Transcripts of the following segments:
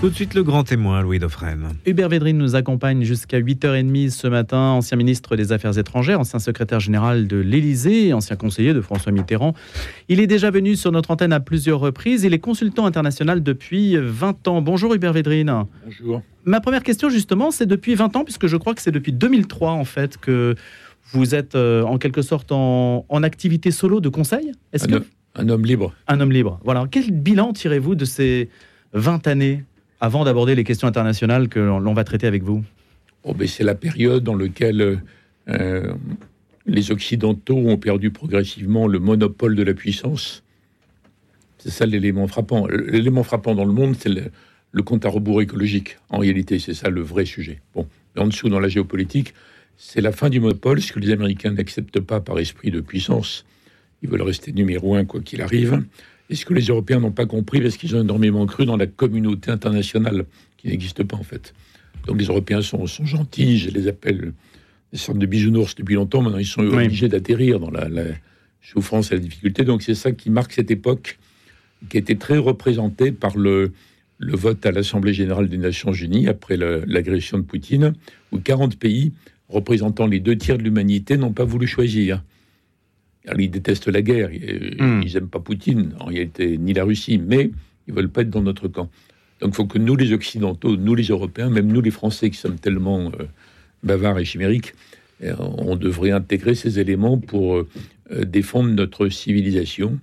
Tout de suite le grand témoin, Louis Dauphren. Hubert Védrine nous accompagne jusqu'à 8h30 ce matin, ancien ministre des Affaires étrangères, ancien secrétaire général de l'Élysée, ancien conseiller de François Mitterrand. Il est déjà venu sur notre antenne à plusieurs reprises. Il est consultant international depuis 20 ans. Bonjour Hubert Védrine. Bonjour. Ma première question justement, c'est depuis 20 ans, puisque je crois que c'est depuis 2003 en fait que vous êtes euh, en quelque sorte en, activité solo de conseil. Est-ce que... un homme libre. Un homme libre. Voilà. Quel bilan tirez-vous de ces 20 années avant d'aborder les questions internationales que l'on va traiter avec vous oh ben C'est la période dans laquelle euh, les Occidentaux ont perdu progressivement le monopole de la puissance. C'est ça l'élément frappant. L'élément frappant dans le monde, c'est le, compte à rebours écologique. En réalité, c'est ça le vrai sujet. Bon, en dessous, dans la géopolitique, c'est la fin du monopole, ce que les Américains n'acceptent pas par esprit de puissance. Ils veulent rester numéro un, quoi qu'il arrive et ce que les Européens n'ont pas compris parce qu'ils ont énormément cru dans la communauté internationale qui n'existe pas en fait? Donc les Européens sont, sont, gentils, je les appelle des sortes de bisounours depuis longtemps, maintenant ils sont obligés d'atterrir dans la, souffrance et la difficulté. Donc c'est ça qui marque cette époque qui a été très représentée par le, le vote à l'Assemblée générale des Nations unies après l'agression de Poutine, où 40 pays représentant les deux tiers de l'humanité n'ont pas voulu choisir ils détestent la guerre, hmm. ils n'aiment pas Poutine, en réalité, ni la Russie, mais ils veulent pas être dans notre camp. Donc il faut que nous, les Occidentaux, nous, les Européens, même nous, les Français, qui sommes tellement euh, bavards et chimériques, euh, on devrait intégrer ces éléments pour euh, défendre notre civilisation,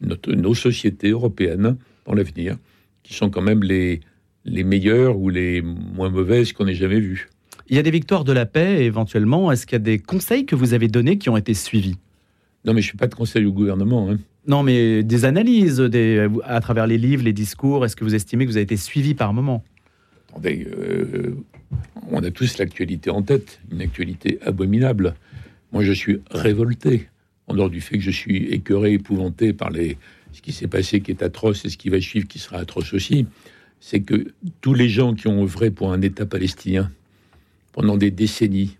notre, nos sociétés européennes dans l'avenir, qui sont quand même les, les meilleures ou les moins mauvaises qu'on ait jamais vues. Il y a des victoires de la paix, éventuellement. Est-ce qu'il y a des conseils que vous avez donnés qui ont été suivis? Non, mais je ne suis pas de conseil au gouvernement. Hein. Non, mais des analyses des, à travers les livres, les discours, est-ce que vous estimez que vous avez été suivi par moment? Attendez, euh, on a tous l'actualité en tête, une actualité abominable. Moi, je suis révolté, en dehors du fait que je suis écœuré, épouvanté par les, ce qui s'est passé qui est atroce et ce qui va suivre qui sera atroce aussi. C'est que tous les gens qui ont œuvré pour un État palestinien pendant des décennies,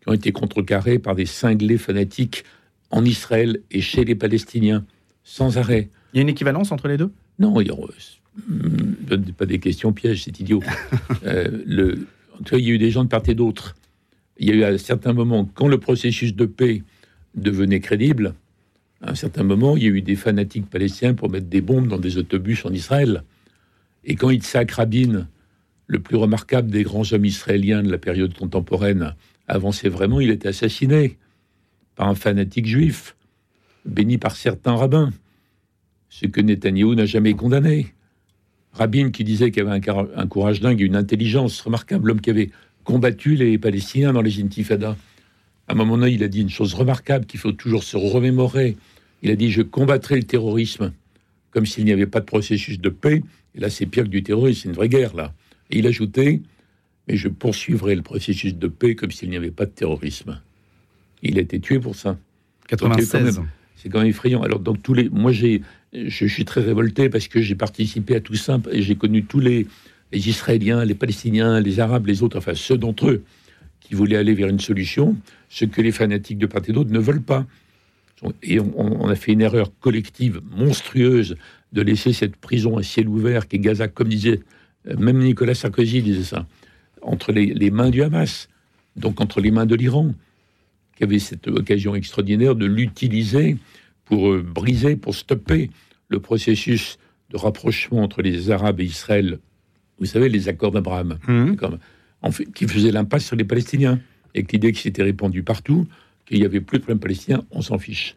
qui ont été contrecarrés par des cinglés fanatiques en Israël et chez les Palestiniens, sans arrêt. Il y a une équivalence entre les deux? Non, il ne donne pas des questions pièges, c'est idiot. euh, le, il y a eu des gens de part et d'autre. Il y a eu à certains moments, quand le processus de paix devenait crédible, à un certain moment, il y a eu des fanatiques palestiniens pour mettre des bombes dans des autobus en Israël. Et quand Yitzhak Rabin, le plus remarquable des grands hommes israéliens de la période contemporaine, avançait vraiment, il était assassiné par un fanatique juif, béni par certains rabbins, ce que Netanyahou n'a jamais condamné. Rabin qui disait qu'il avait un, courage dingue et une intelligence remarquable, l'homme qui avait combattu les Palestiniens dans les intifadas. À un moment donné, il a dit une chose remarquable qu'il faut toujours se remémorer. Il a dit Je combattrai le terrorisme comme s'il n'y avait pas de processus de paix. Et là, c'est pire que du terrorisme, c'est une vraie guerre, là. Et il ajoutait Mais je poursuivrai le processus de paix comme s'il n'y avait pas de terrorisme. Il a été tué pour ça. 96. C'est quand même effrayant. Alors, donc, tous les, moi, j'ai, je suis très révolté parce que j'ai participé à tout ça et j'ai connu tous les, les, Israéliens, les Palestiniens, les Arabes, les autres, enfin ceux d'entre eux qui voulaient aller vers une solution, ce que les fanatiques de part et d'autre ne veulent pas. Et on, a fait une erreur collective monstrueuse de laisser cette prison à ciel ouvert qui est Gaza, comme disait euh, même Nicolas Sarkozy disait ça, entre les, les mains du Hamas, donc entre les mains de l'Iran qui avait cette occasion extraordinaire de l'utiliser pour euh, briser, pour stopper le processus de rapprochement entre les Arabes et Israël. Vous savez, les accords d'Abraham, mmh. en fait, qui faisaient l'impasse sur les Palestiniens. Et que l'idée qui s'était répandue partout, qu'il n'y avait plus de problème palestinien, on s'en fiche.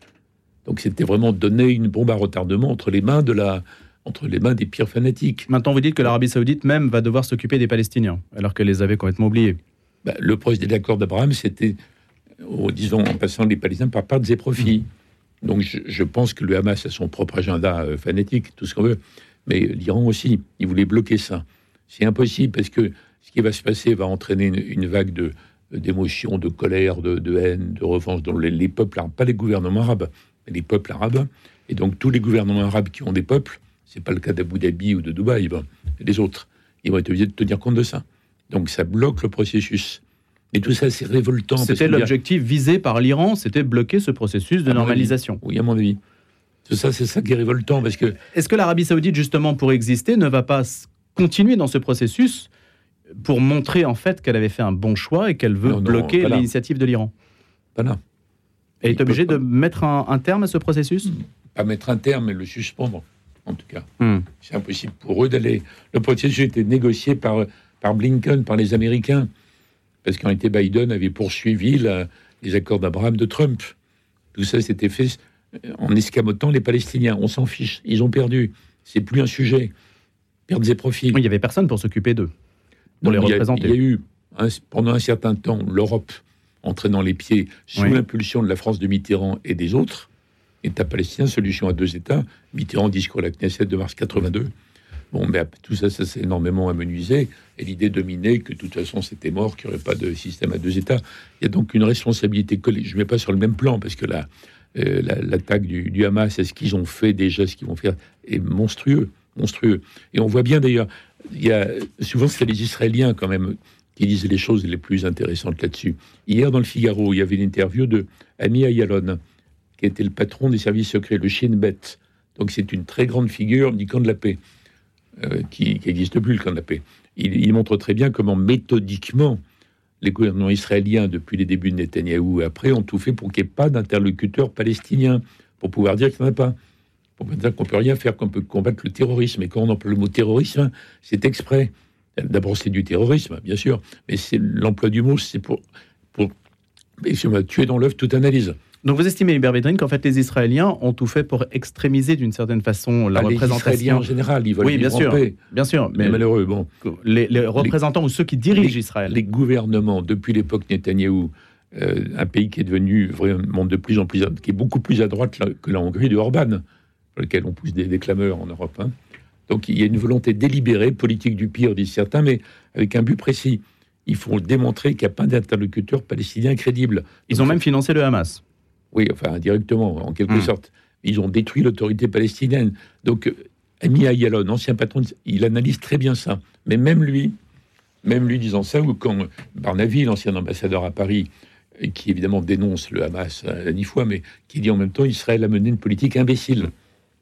Donc c'était vraiment donner une bombe à retardement entre les mains de la, entre les mains des pires fanatiques. Maintenant, vous dites que l'Arabie Saoudite même va devoir s'occuper des Palestiniens, alors qu'elle les avait complètement oubliés. Bah, le projet de l'accord d'Abraham, c'était disons, en passant les Palestiniens par part des profits. Donc je, pense que le Hamas a son propre agenda euh, fanatique, tout ce qu'on veut, mais l'Iran aussi, il voulait bloquer ça. C'est impossible parce que ce qui va se passer va entraîner une, vague de d'émotions, de colère, de, haine, de revanche dans les, peuples pas les gouvernements arabes, mais les peuples arabes. Et donc tous les gouvernements arabes qui ont des peuples, c'est pas le cas d'Abu Dhabi ou de Dubaï, les autres, ils vont être obligés de tenir compte de ça. Donc ça bloque le processus. Et tout ça, c'est révoltant. C'était l'objectif visé par l'Iran, c'était bloquer ce processus de normalisation. Oui, à mon avis. Tout ça, c'est ça qui est révoltant parce que. Est-ce que l'Arabie Saoudite, justement, pour exister, ne va pas continuer dans ce processus pour montrer en fait qu'elle avait fait un bon choix et qu'elle veut Non, bloquer l'initiative de l'Iran? Voilà. Elle Il est obligée de pas- mettre un, un terme à ce processus? Pas mettre un terme, mais le suspendre, en tout cas. Hmm. C'est impossible pour eux d'aller. Le processus était négocié par, par Blinken, par les Américains, parce qu'en réalité, Biden avait poursuivi la- les accords d'Abraham de Trump. Tout ça s'était fait euh, en escamotant les Palestiniens. On s'en fiche. Ils ont perdu. C'est plus un sujet. Perdre ses profits. Il n'y avait personne pour s'occuper d'eux, pour les Donc, il y a- représenter. Il y a eu, hein, pendant un certain temps, l'Europe entraînant les pieds sous Oui. l'impulsion de la France de Mitterrand et des autres. État palestinien, solution à deux États. Mitterrand, discours à la Knesset de mars 82. Bon, mais tout ça, ça s'est énormément amenuisé. Et l'idée dominait que de toute façon, c'était mort, qu'il n'y aurait pas de système à deux États. Il y a donc une responsabilité collée. Je ne mets pas sur le même plan, parce que la- euh, la- l'attaque du, du Hamas et ce qu'ils ont fait déjà, ce qu'ils vont faire, est monstrueux. monstrueux. Et on voit bien d'ailleurs, il y a, souvent c'est les Israéliens quand même qui disent les choses les plus intéressantes là-dessus. Hier, dans le Figaro, il y avait une interview de Ami Ayalon, qui était le patron des services secrets, le Shin Bet. Donc c'est une très grande figure du camp de la paix, euh, qui n'existe plus, le paix. Il, il montre très bien comment méthodiquement les gouvernements israéliens, depuis les débuts de Netanyahou et après, ont tout fait pour qu'il n'y ait pas d'interlocuteur palestinien, pour pouvoir dire qu'il n'y en a pas. Pour dire qu'on peut rien faire, qu'on peut combattre le terrorisme. Et quand on emploie le mot terrorisme, c'est exprès. D'abord, c'est du terrorisme, bien sûr, mais c'est l'emploi du mot, c'est pour, pour tuer dans l'œuf toute analyse. Donc vous estimez, Hubert Védrine, qu'en fait les Israéliens ont tout fait pour extrémiser d'une certaine façon la Pas les Israéliens représentation en général, ils veulent Oui, bien sûr. Bien sûr, Mais malheureux, bon. les, les représentants ou ceux qui dirigent Israël. Les gouvernements, depuis l'époque Netanyahou, euh, un pays qui est devenu vraiment de plus en plus, qui est beaucoup plus à droite que la Hongrie de Orban, pour lequel on pousse des, des clameurs en Europe. hein. Donc il y a une volonté délibérée, politique du pire, disent certains, mais avec un but précis. Il faut démontrer qu'il n'y a pas d'interlocuteur palestinien crédible. Ils ont même financé le Hamas. Oui, enfin indirectement, en quelque Hmm. sorte. Ils ont détruit l'autorité palestinienne. Donc, euh, Ami Ayalon, ancien patron, il analyse très bien ça. Mais même lui, même lui disant ça, ou quand Barnavi, l'ancien ambassadeur à Paris, euh, qui évidemment dénonce le Hamas à fois, mais qui dit en même temps Israël a mené une politique imbécile.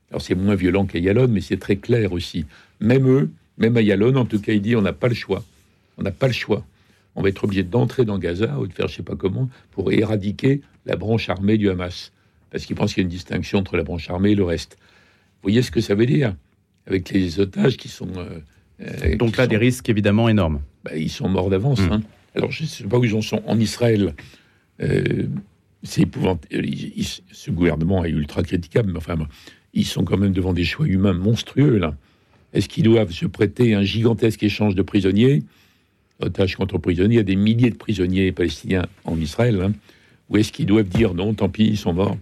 Alors c'est moins violent qu'Ayalon, mais c'est très clair aussi. Même eux, même Ayalon, en tout cas, il dit on n'a pas le choix. On n'a pas le choix. On va être obligé d'entrer dans Gaza ou de faire je sais pas comment pour éradiquer la branche armée du Hamas. Parce qu'ils pensent qu'il y a une distinction entre la branche armée et le reste. Vous voyez ce que ça veut dire Avec les otages qui sont. euh, euh, Donc qui là, sont- des risques évidemment énormes. bah, ils sont morts d'avance. Mm. hein. Alors, je ne sais pas où ils en sont. En Israël, euh, c'est épouvantable. Ce gouvernement est ultra critiquable, mais enfin, ils sont quand même devant des choix humains monstrueux, là. Est-ce qu'ils doivent se prêter à un gigantesque échange de prisonniers? Otages contre prisonniers, il y a des milliers de prisonniers palestiniens en Israël. hein. Ou est-ce qu'ils doivent dire non, tant pis, ils sont morts?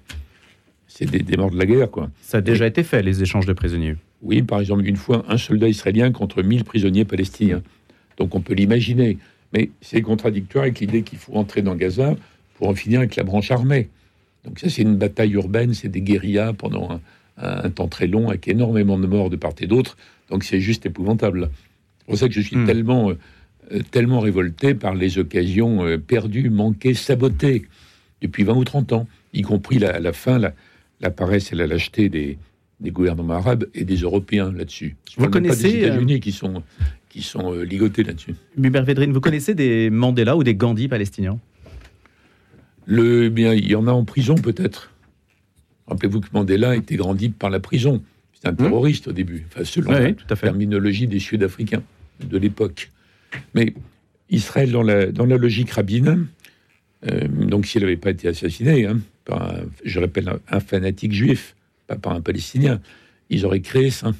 C'est des, des morts de la guerre, quoi. Ça a déjà été fait, les échanges de prisonniers. Oui, par exemple, une fois, un soldat israélien contre 1000 prisonniers palestiniens. Donc on peut l'imaginer. Mais c'est contradictoire avec l'idée qu'il faut entrer dans Gaza pour en finir avec la branche armée. Donc ça, c'est une bataille urbaine, c'est des guérillas pendant un, un temps très long, avec énormément de morts de part et d'autre. Donc c'est juste épouvantable. C'est pour ça que je suis Hmm. tellement, euh, tellement révolté par les occasions euh, perdues, manquées, sabotées depuis 20 ou 30 ans, y compris la- à la fin, la, la paresse et la lâcheté des, des gouvernements arabes et des Européens là-dessus. Vous même pas connaissez, des États-Unis qui sont, qui sont euh, ligotés là-dessus. Hubert Védrine, vous connaissez des Mandela ou des Gandhi palestiniens? Le, eh bien, il y en a en prison peut-être. Rappelez-vous que Mandela était grandi par la prison. C'était un terroriste au début, enfin selon Oui, la oui, tout à fait. terminologie des Sud-Africains de l'époque. Mais Israël, dans la, dans la logique rabbine, euh, donc s'il n'avait pas été assassiné hein, par, un, je rappelle, un, un fanatique juif, pas par un Palestinien, ils auraient créé ça.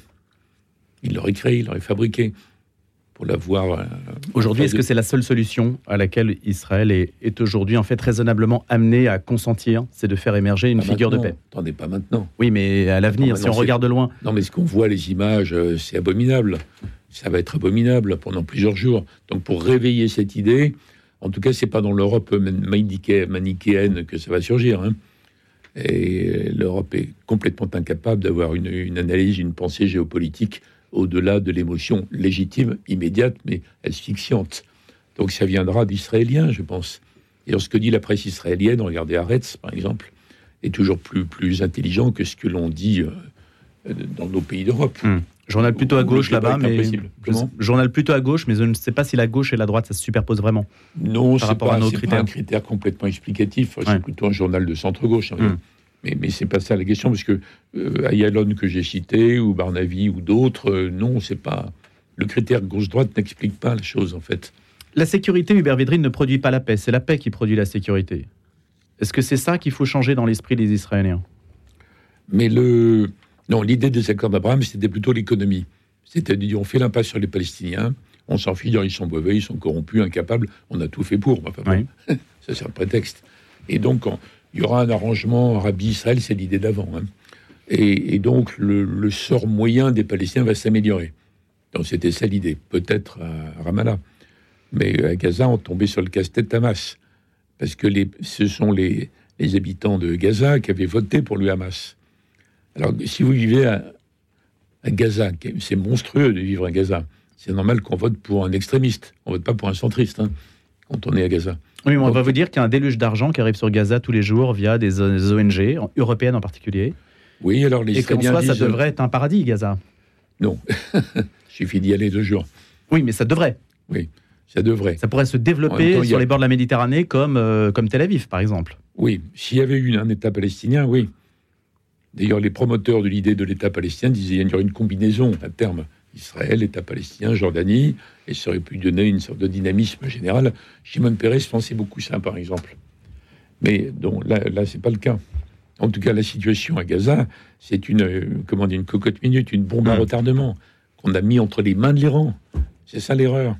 Ils l'auraient créé, ils l'auraient fabriqué pour l'avoir. euh, Aujourd'hui, est-ce que c'est la seule solution à laquelle Israël est, est aujourd'hui en fait raisonnablement amené à consentir? C'est de faire émerger une Pas figure de paix. Attendez, pas maintenant. Oui, mais à l'avenir, si on regarde de loin. Non, mais ce qu'on voit, les images, euh, c'est abominable. Ça va être abominable pendant plusieurs jours. Donc, pour réveiller cette idée, en tout cas, c'est pas dans l'Europe man- manichéenne que ça va surgir. hein. Et l'Europe est complètement incapable d'avoir une, analyse, une pensée géopolitique au-delà de l'émotion légitime, immédiate, mais asphyxiante. Donc, ça viendra d'Israéliens, je pense. Et ce que dit la presse israélienne, regardez Haaretz, par exemple, est toujours plus, plus intelligent que ce que l'on dit euh, dans nos pays d'Europe. Hmm. Journal plutôt à gauche là-bas, mais journal plutôt à gauche, mais je ne sais pas si la gauche et la droite ça se superpose vraiment. Non, c'est pas, à nos c'est pas un critère complètement explicatif. C'est plutôt un journal de centre-gauche. hein. Mm. Mais, mais c'est pas ça la question, parce que euh, Ayalon que j'ai cité, ou Barnavi, ou d'autres, euh, non, c'est pas. Le critère gauche-droite n'explique pas la chose, en fait. La sécurité, Hubert Védrine ne produit pas la paix, c'est la paix qui produit la sécurité. Est-ce que c'est ça qu'il faut changer dans l'esprit des Israéliens? Mais le. Non, l'idée des accords d'Abraham, c'était plutôt l'économie. C'est-à-dire, on fait l'impasse sur les Palestiniens, on s'en fiche, ils sont mauvais, ils sont corrompus, incapables, on a tout fait pour. Enfin, bon, Oui. ça, c'est un prétexte. Et donc, il y aura un arrangement Arabie-Israël, c'est l'idée d'avant. hein. Et, et donc, le, le sort moyen des Palestiniens va s'améliorer. Donc, c'était ça l'idée. Peut-être à Ramallah. Mais à Gaza, on tombait sur le casse-tête Hamas. Parce que les, ce sont les, les habitants de Gaza qui avaient voté pour le Hamas. Alors, si vous vivez à, à Gaza, c'est monstrueux de vivre à Gaza. C'est normal qu'on vote pour un extrémiste. On vote pas pour un centriste hein, quand on est à Gaza. Oui, mais on Donc- va vous dire qu'il y a un déluge d'argent qui arrive sur Gaza tous les jours via des ONG, en- européennes en particulier. Oui, alors les Et qu'en soi, ça disent, euh, devrait être un paradis, Gaza. Non, suffit d'y aller deux jours. Oui, mais ça devrait. Ça devrait. Ça pourrait se développer temps, il sur a- les bords de la Méditerranée comme, euh, comme Tel Aviv, par exemple. Oui, s'il y avait eu un État palestinien, oui. D'ailleurs, les promoteurs de l'idée de l'État palestinien disaient qu'il y aurait une combinaison à terme. Israël, État palestinien, Jordanie, et ça aurait pu donner une sorte de dynamisme général. Shimon Peres pensait beaucoup ça, par exemple. Mais donc, là, là c'est pas le cas. En tout cas, la situation à Gaza, c'est une, euh, comment dire, une cocotte minute, une bombe à retardement qu'on a mis entre les mains de l'Iran. C'est ça l'erreur.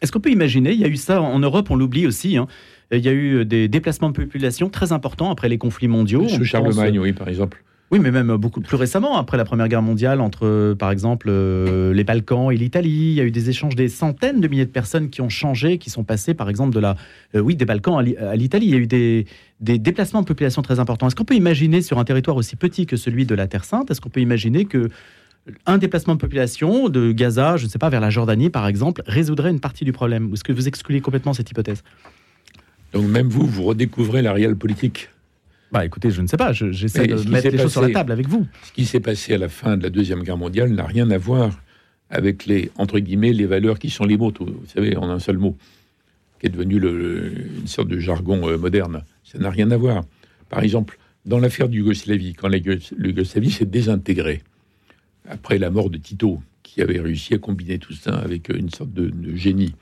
Est-ce qu'on peut imaginer, il y a eu ça en Europe, on l'oublie aussi, hein, il y a eu des déplacements de population très importants après les conflits mondiaux. On Sous pense- Charlemagne, oui, par exemple. Oui, mais même beaucoup plus récemment, après la Première Guerre mondiale, entre, euh, par exemple, euh, les Balkans et l'Italie, il y a eu des échanges des centaines de milliers de personnes qui ont changé, qui sont passées, par exemple, de la, euh, oui, des Balkans à l'I- à l'Italie. Il y a eu des, des déplacements de population très importants. Est-ce qu'on peut imaginer, sur un territoire aussi petit que celui de la Terre Sainte, est-ce qu'on peut imaginer que un déplacement de population de Gaza, je ne sais pas, vers la Jordanie, par exemple, résoudrait une partie du problème? Ou est-ce que vous excluez complètement cette hypothèse? Donc même vous, vous redécouvrez la réelle politique. Bah écoutez, je ne sais pas, je- j'essaie de mettre les choses sur la table avec vous. Ce qui s'est passé à la fin de la Deuxième Guerre mondiale n'a rien à voir avec les, entre guillemets, les valeurs qui sont les vôtres, vous savez, en un seul mot, qui est devenu le- une sorte de jargon euh, moderne. Ça n'a rien à voir. Par exemple, dans l'affaire du Yougoslavie, quand la Yougoslavie s'est désintégrée, après la mort de Tito, qui avait réussi à combiner tout ça avec euh, une sorte de, de génie,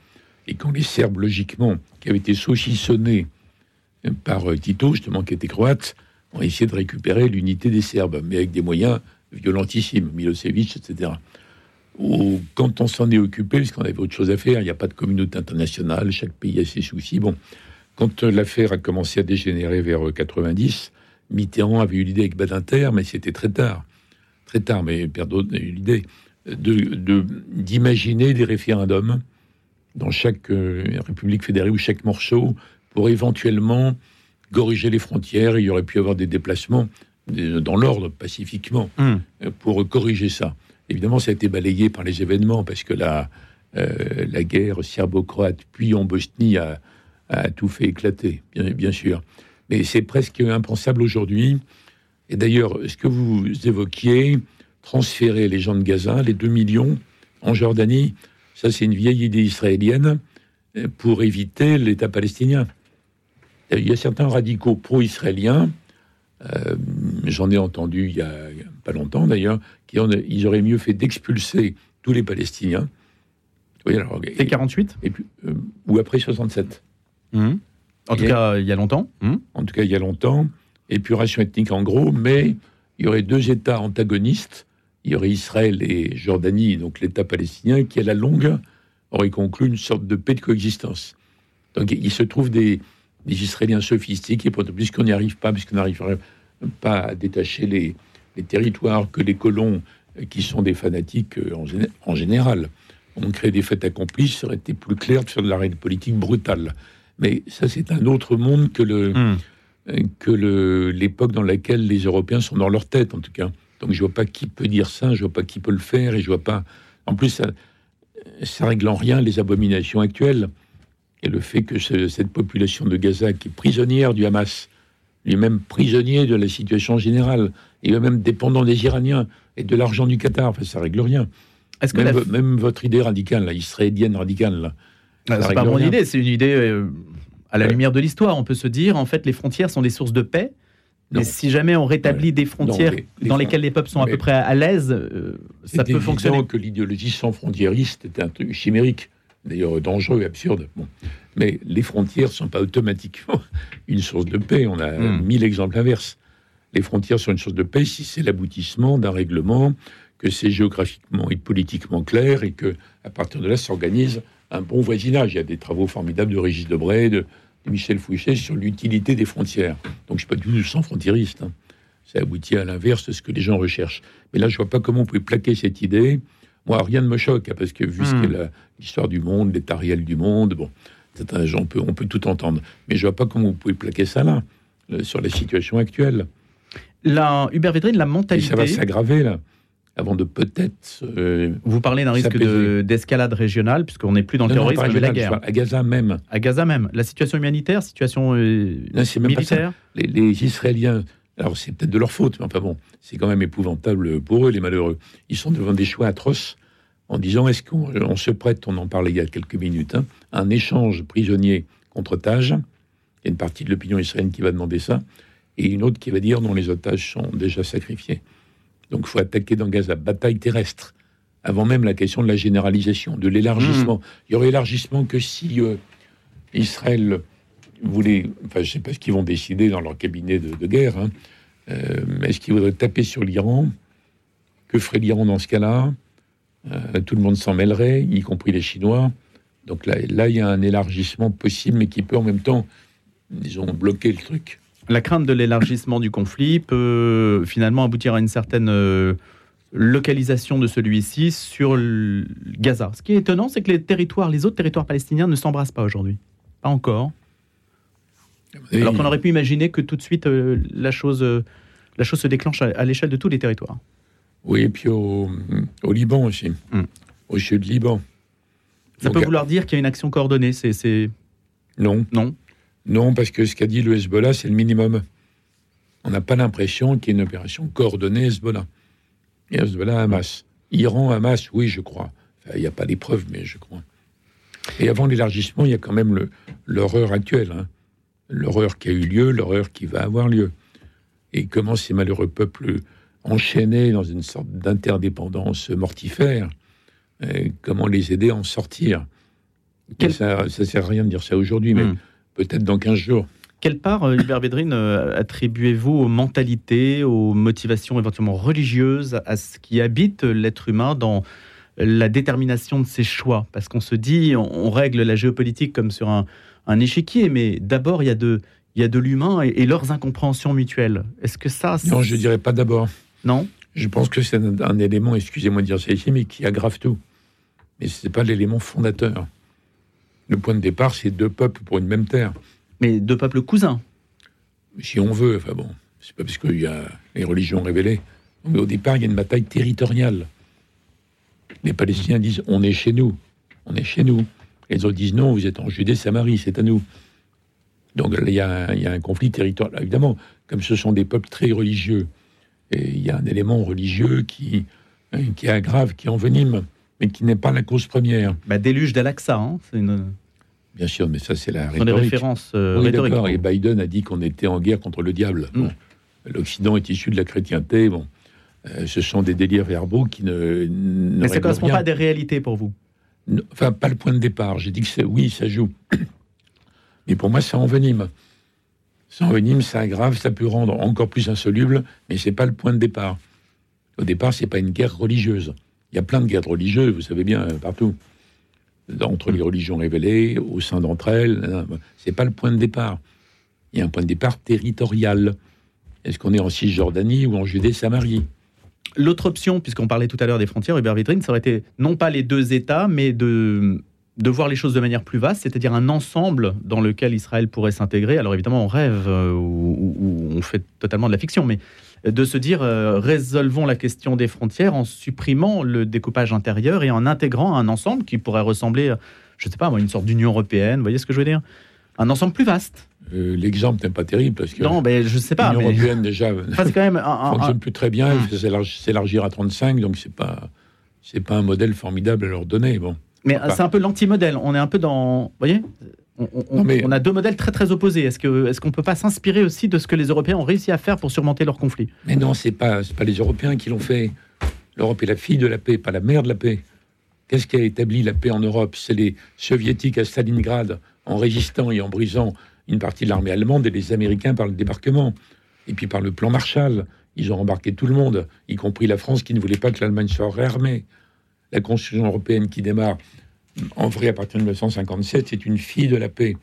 et quand les Serbes, logiquement, qui avaient été saucissonnés par euh, Tito, justement, qui était croate, ont essayé de récupérer l'unité des Serbes, mais avec des moyens violentissimes, Milosevic, etc. Quand on s'en est occupé, parce qu'on avait autre chose à faire, il n'y a pas de communauté internationale, chaque pays a ses soucis. Bon, quand euh, l'affaire a commencé à dégénérer vers euh, 90, Mitterrand avait eu l'idée avec Badinter, mais c'était très tard. Très tard, mais Perrault a eu l'idée d'imaginer des référendums dans chaque euh, république fédérée ou chaque morceau pour éventuellement corriger les frontières. Il y aurait pu y avoir des déplacements dans l'ordre, pacifiquement, Hum. euh, pour corriger ça. Évidemment, ça a été balayé par les événements, parce que la, euh, la guerre serbo-croate, puis en Bosnie, a, a tout fait éclater, bien, bien sûr. Mais c'est presque impensable aujourd'hui. Et d'ailleurs, ce que vous évoquiez, transférer les gens de Gaza, les 2 millions, en Jordanie, ça c'est une vieille idée israélienne euh, pour éviter l'État palestinien. Il y a certains radicaux pro-israéliens, euh, j'en ai entendu il y a pas longtemps d'ailleurs, qui ont, ils auraient mieux fait d'expulser tous les Palestiniens. Oui, alors, C'est 48 et puis, euh, ou après 67. Hum. En tout Et- cas, il y a longtemps. En tout cas il y a longtemps, épuration ethnique en gros, mais il y aurait deux États antagonistes. Il y aurait Israël et Jordanie, donc l'État palestinien, qui à la longue aurait conclu une sorte de paix de coexistence. Donc il se trouve des, des Israéliens sophistiqués, puisqu'on n'y arrive pas, puisqu'on n'arriverait pas à détacher les, les territoires, que les colons, euh, qui sont des fanatiques euh, en, géné- en général, ont créé des faits accomplis, ça aurait été plus clair de faire de la réelle politique brutale. Mais ça, c'est un autre monde que le, Hum. que l'époque dans laquelle les Européens sont dans leur tête, en tout cas. Donc je vois pas qui peut dire ça, je vois pas qui peut le faire, et je vois pas. En plus, ça, ça règle en rien les abominations actuelles et le fait que ce- cette population de Gaza qui est prisonnière du Hamas lui-même prisonnier de la situation générale, il est même dépendant des Iraniens et de l'argent du Qatar. Enfin, ça règle rien. Est-ce que même, même, votre idée radicale, la israélienne radicale, là, ah, c'est pas mon idée, c'est une idée euh, à la lumière de l'histoire. On peut se dire, en fait, les frontières sont des sources de paix. Mais si jamais on rétablit des frontières dans lesquelles les peuples sont à peu près à l'aise, euh, ça peut fonctionner. que l'idéologie sans frontiériste est un truc chimérique, d'ailleurs dangereux, absurde. Bon. Mais les frontières ne sont pas automatiquement une source de paix. On a hmm. mille exemples inverses. Les frontières sont une source de paix si c'est l'aboutissement d'un règlement, que c'est géographiquement et politiquement clair et que à partir de là s'organise un bon voisinage. Il y a des travaux formidables de Régis Debray, de, Michel Fouché sur l'utilité des frontières. Donc je ne suis pas du tout sans frontieriste. Hein. Ça aboutit à l'inverse de ce que les gens recherchent. Mais là, je vois pas comment on peut plaquer cette idée. Moi, rien ne me choque, parce que vu ce qu'est hmm. l'histoire du monde, l'état réel du monde, bon, on peut, on peut tout entendre. Mais je vois pas comment vous pouvez plaquer ça là, sur la situation actuelle. La, Hubert Védrine, la mentalité... Et ça va s'aggraver, là avant de peut-être. Vous parlez d'un risque d'escalade régionale, puisqu'on n'est plus dans le terrorisme, mais la guerre. À Gaza même. À Gaza même. La situation humanitaire, situation euh, militaire les, les, Israéliens, alors c'est peut-être de leur faute, mais enfin bon, c'est quand même épouvantable pour eux, les malheureux. Ils sont devant des choix atroces en disant est-ce qu'on se prête, on en parlait il y a quelques minutes, hein, un échange prisonnier contre otage. Il y a une partie de l'opinion israélienne qui va demander ça, et une autre qui va dire non, les otages sont déjà sacrifiés. Donc il faut attaquer dans Gaza, bataille terrestre, avant même la question de la généralisation, de l'élargissement. Hmm. Il y aurait élargissement que si euh, Israël voulait, enfin je ne sais pas ce qu'ils vont décider dans leur cabinet de, guerre, hein, euh, est-ce qu'ils voudraient taper sur l'Iran? Que ferait l'Iran dans ce cas-là? Euh, Tout le monde s'en mêlerait, y compris les Chinois. Donc là, là, il y a un élargissement possible, mais qui peut en même temps, disons, bloquer le truc la crainte de l'élargissement du conflit peut finalement aboutir à une certaine euh, localisation de celui-ci sur Gaza. Ce qui est étonnant, c'est que les territoires, les autres territoires palestiniens ne s'embrassent pas aujourd'hui. Pas encore. Alors qu'on aurait pu imaginer que tout de suite euh, la, chose, euh, la chose se déclenche à, l'échelle de tous les territoires. Oui, et puis au, Liban aussi, hmm. au sud du Liban. Ça peut vouloir dire qu'il y a une action coordonnée. C'est non. Non. Non, parce que ce qu'a dit le Hezbollah, c'est le minimum. On n'a pas l'impression qu'il y ait une opération coordonnée Hezbollah. Et Hezbollah, Hamas. Iran, Hamas, oui, je crois. Il n'y a pas d'épreuve, mais je crois. Et avant l'élargissement, il y a quand même l'horreur actuelle. Hein. L'horreur qui a eu lieu, l'horreur qui va avoir lieu. Et comment ces malheureux peuples enchaînés dans une sorte d'interdépendance mortifère, comment les aider à en sortir? Ça ne sert à rien de dire ça aujourd'hui, mais hmm peut-être dans 15 jours. Quelle part, euh, Hubert Védrine, euh, attribuez-vous aux mentalités, aux motivations éventuellement religieuses, à ce qui habite l'être humain dans la détermination de ses choix? Parce qu'on se dit, on, règle la géopolitique comme sur un, échiquier, mais d'abord, il y a de, il y a de l'humain et, leurs incompréhensions mutuelles. Est-ce que ça... Non, je ne dirais pas d'abord. Non? Je pense que c'est un, un, élément, excusez-moi de dire ça ici, mais qui aggrave tout. Mais ce n'est pas l'élément fondateur. Le point de départ, c'est deux peuples pour une même terre. Mais deux peuples cousins Si on veut, enfin bon, c'est pas parce qu'il y a les religions révélées. Mais au départ, il y a une bataille territoriale. Les Palestiniens disent on est chez nous, on est chez nous. Les autres disent non, vous êtes en Judée, Samarie, c'est à nous. Donc il y, a, un conflit territorial. Évidemment, comme ce sont des peuples très religieux, et il y a un élément religieux qui, qui aggrave, qui envenime mais qui n'est pas la cause première. Bah, déluge d'Al-Aqsa, hein, c'est une... Bien sûr, mais ça c'est la rhétorique. Des références euh, Et Biden a dit qu'on était en guerre contre le diable. Mm. L'Occident est issu de la chrétienté. Bon, euh, ce sont des délires verbaux qui ne. mais ça ne correspond pas à des réalités pour vous. Enfin, pas le point de départ. J'ai dit que oui, ça joue. mais pour moi, ça envenime. Ça envenime, ça aggrave, ça peut rendre encore plus insoluble, mais c'est pas le point de départ. Au départ, c'est pas une guerre religieuse. Il y a plein de guerres religieuses, vous savez bien, partout. Entre les religions révélées, au sein d'entre elles, c'est pas le point de départ. Il y a un point de départ territorial. Est-ce qu'on est en Cisjordanie ou en Judée-Samarie? L'autre option, puisqu'on parlait tout à l'heure des frontières, Hubert Vitrine, ça aurait été non pas les deux États, mais de, de voir les choses de manière plus vaste, c'est-à-dire un ensemble dans lequel Israël pourrait s'intégrer. Alors évidemment, on rêve euh, ou, on fait totalement de la fiction, mais de se dire euh, résolvons la question des frontières en supprimant le découpage intérieur et en intégrant un ensemble qui pourrait ressembler, je ne sais pas, à une sorte d'Union européenne. Vous voyez ce que je veux dire? Un ensemble plus vaste. Euh, l'exemple n'est pas terrible parce que non, mais je sais pas. L'Union européenne déjà c'est quand même un, fonctionne plus très bien. Faut s'élargir à 35, donc c'est pas c'est pas un modèle formidable à leur donner. Bon. Mais c'est un peu l'anti-modèle. On est un peu dans, vous voyez, on, on, mais- on a deux modèles très très opposés. Est-ce que est-ce qu'on peut pas s'inspirer aussi de ce que les Européens ont réussi à faire pour surmonter leurs conflits Mais non, c'est pas c'est pas les Européens qui l'ont fait. L'Europe est la fille de la paix, pas la mère de la paix. Qu'est-ce qui a établi la paix en Europe? C'est les soviétiques à Stalingrad en résistant et en brisant une partie de l'armée allemande et les Américains par le débarquement et puis par le plan Marshall. Ils ont embarqué tout le monde, y compris la France qui ne voulait pas que l'Allemagne soit réarmée. La Constitution européenne qui démarre en vrai à partir de 1957, c'est une fille de la paix.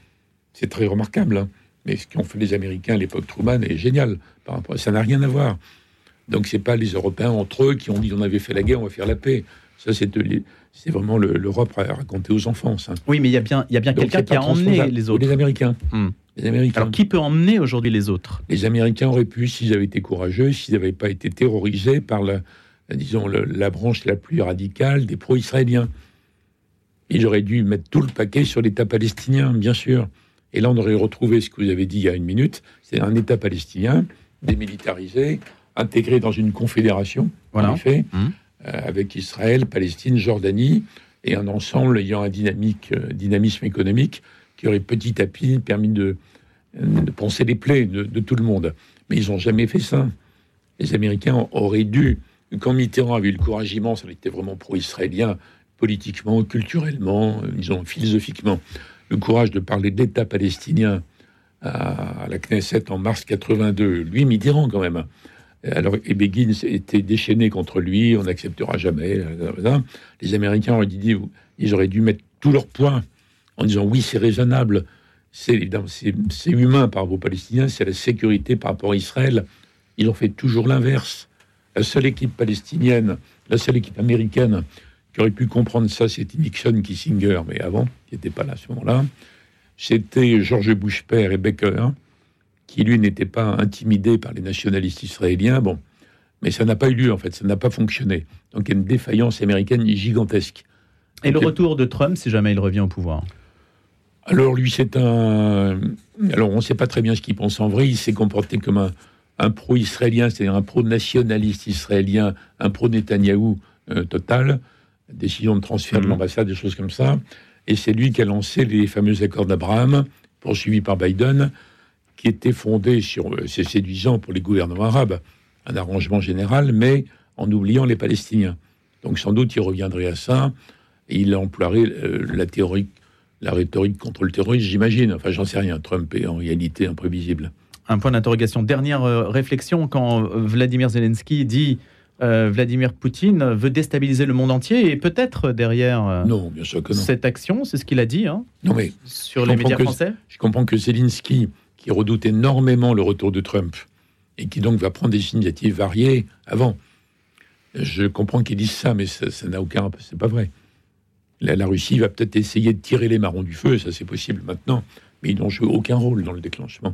C'est très remarquable. hein. Mais ce qu'ont fait les Américains à l'époque Truman est génial. Ça n'a rien à voir. Donc c'est pas les Européens entre eux qui ont dit on avait fait la guerre, on va faire la paix. Ça c'est c'est vraiment le- l'Europe à raconter aux enfants. Ça. Oui, mais il y a bien il y a bien quelqu'un qui a emmené les autres. Les Américains. Hmm. Les Américains. Alors qui peut emmener aujourd'hui les autres? Les Américains auraient pu, s'ils avaient été courageux, s'ils n'avaient pas été terrorisés par la, disons, le- la branche la plus radicale des pro-israéliens. Ils auraient dû mettre tout le paquet sur l'État palestinien, bien sûr. Et là, on aurait retrouvé ce que vous avez dit il y a une minute, c'est un État palestinien démilitarisé, intégré dans une confédération, Voilà. en effet, Mhm. Euh, avec Israël, Palestine, Jordanie, et un ensemble ayant un euh, dynamisme économique qui aurait petit à petit permis de, de penser les plaies de, tout le monde. Mais ils n'ont jamais fait ça. Les Américains auraient dû, quand Mitterrand avait eu le courage immense, on était vraiment pro-israélien, politiquement, culturellement, euh, disons philosophiquement, le courage de parler d'État palestinien à la Knesset en mars 82, lui Mitterrand quand même. Alors, et Begin était déchaîné contre lui, on n'acceptera jamais. euh, euh, Les Américains auraient dit, ils auraient dû mettre tout leur poids en disant oui, c'est raisonnable, c'est humain par rapport aux Palestiniens, c'est la sécurité par rapport à Israël. Ils ont fait toujours l'inverse. La seule équipe palestinienne, la seule équipe américaine qui aurait pu comprendre ça, c'était Nixon, Kissinger, mais avant, qui n'était pas là à ce moment-là. C'était George Bush père et Baker, qui lui n'était pas intimidé par les nationalistes israéliens. Bon, mais ça n'a pas eu lieu en fait, ça n'a pas fonctionné. Donc il y a une défaillance américaine gigantesque. Et le retour de Trump si jamais il revient au pouvoir? Alors lui, c'est un. Alors on ne sait pas très bien ce qu'il pense en vrai. Il s'est comporté comme un, un pro-israélien, c'est-à-dire un pro-nationaliste israélien, un pro-Netanyahou euh, total. Décision de transfert de Mhm. l'ambassade, des choses comme ça. Et c'est lui qui a lancé les fameux accords d'Abraham, poursuivis par Biden, qui étaient fondés sur. euh, C'est séduisant pour les gouvernements arabes, un arrangement général, mais en oubliant les Palestiniens. Donc sans doute il reviendrait à ça et il emploierait euh, la théorie la rhétorique contre le terrorisme, j'imagine. Enfin, j'en sais rien. Trump est en réalité imprévisible. Un point d'interrogation. Dernière euh, réflexion quand Vladimir Zelensky dit euh, Vladimir Poutine veut déstabiliser le monde entier et peut-être derrière euh, Non, bien sûr que non. cette action, c'est ce qu'il a dit hein, Non, mais sur les médias français. je comprends que Zelensky, qui redoute énormément le retour de Trump, et qui donc va prendre des initiatives variées avant, je comprends qu'il dise ça, mais ça n'a aucun... C'est pas vrai. La, la Russie va peut-être essayer de tirer les marrons du feu, ça c'est possible maintenant, mais ils n'ont joué aucun rôle dans le déclenchement.